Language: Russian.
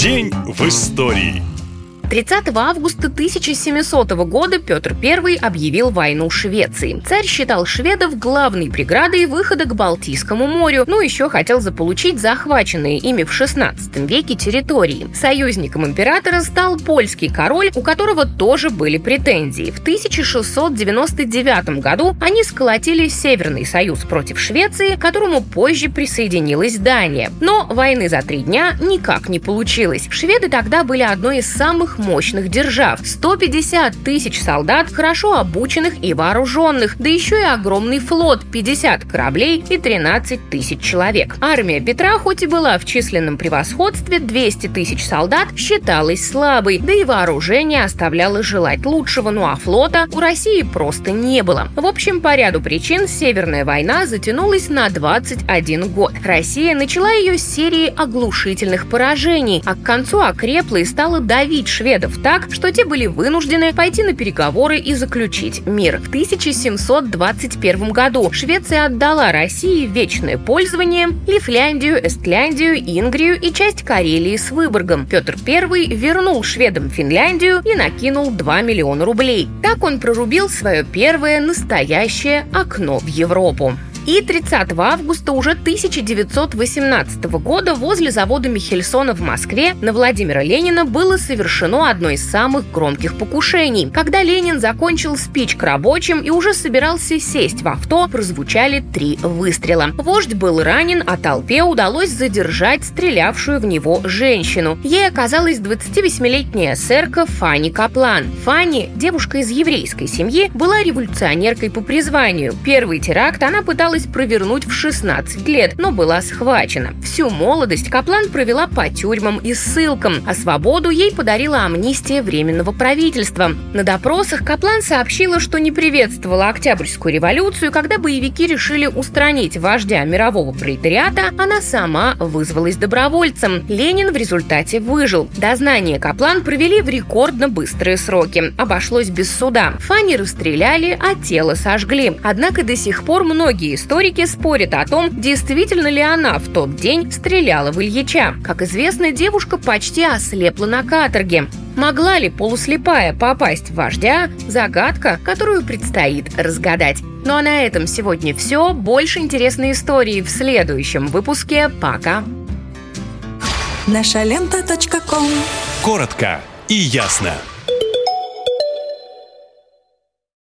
День в истории. 30 августа 1700 года Петр I объявил войну Швеции. Царь считал шведов главной преградой выхода к Балтийскому морю, но еще хотел заполучить захваченные ими в 16 веке территории. Союзником императора стал польский король, у которого тоже были претензии. В 1699 году они сколотили Северный союз против Швеции, к которому позже присоединилась Дания. Но войны за три дня никак не получилось. Шведы тогда были одной из самых мощных держав. 150 тысяч солдат, хорошо обученных и вооруженных, да еще и огромный флот, 50 кораблей и 13 тысяч человек. Армия Петра, хоть и была в численном превосходстве, 200 тысяч солдат считалась слабой, да и вооружение оставляло желать лучшего, ну а флота у России просто не было. В общем, по ряду причин Северная война затянулась на 21 год. Россия начала ее с серии оглушительных поражений, а к концу окрепла и стала давить шведов шведов так, что те были вынуждены пойти на переговоры и заключить мир. В 1721 году Швеция отдала России вечное пользование Лифляндию, Эстляндию, Ингрию и часть Карелии с Выборгом. Петр I вернул шведам Финляндию и накинул 2 миллиона рублей. Так он прорубил свое первое настоящее окно в Европу. И 30 августа уже 1918 года возле завода Михельсона в Москве на Владимира Ленина было совершено одно из самых громких покушений. Когда Ленин закончил спич к рабочим и уже собирался сесть в авто, прозвучали три выстрела. Вождь был ранен, а толпе удалось задержать стрелявшую в него женщину. Ей оказалась 28-летняя сэрка Фанни Каплан. Фанни, девушка из еврейской семьи, была революционеркой по призванию. Первый теракт она пыталась пыталась провернуть в 16 лет, но была схвачена. Всю молодость Каплан провела по тюрьмам и ссылкам, а свободу ей подарила амнистия Временного правительства. На допросах Каплан сообщила, что не приветствовала Октябрьскую революцию, когда боевики решили устранить вождя мирового пролетариата, она сама вызвалась добровольцем. Ленин в результате выжил. Дознание Каплан провели в рекордно быстрые сроки. Обошлось без суда. Фанни расстреляли, а тело сожгли. Однако до сих пор многие историки спорят о том, действительно ли она в тот день стреляла в Ильича. Как известно, девушка почти ослепла на каторге. Могла ли полуслепая попасть в вождя – загадка, которую предстоит разгадать. Ну а на этом сегодня все. Больше интересной истории в следующем выпуске. Пока! Наша лента. Коротко и ясно.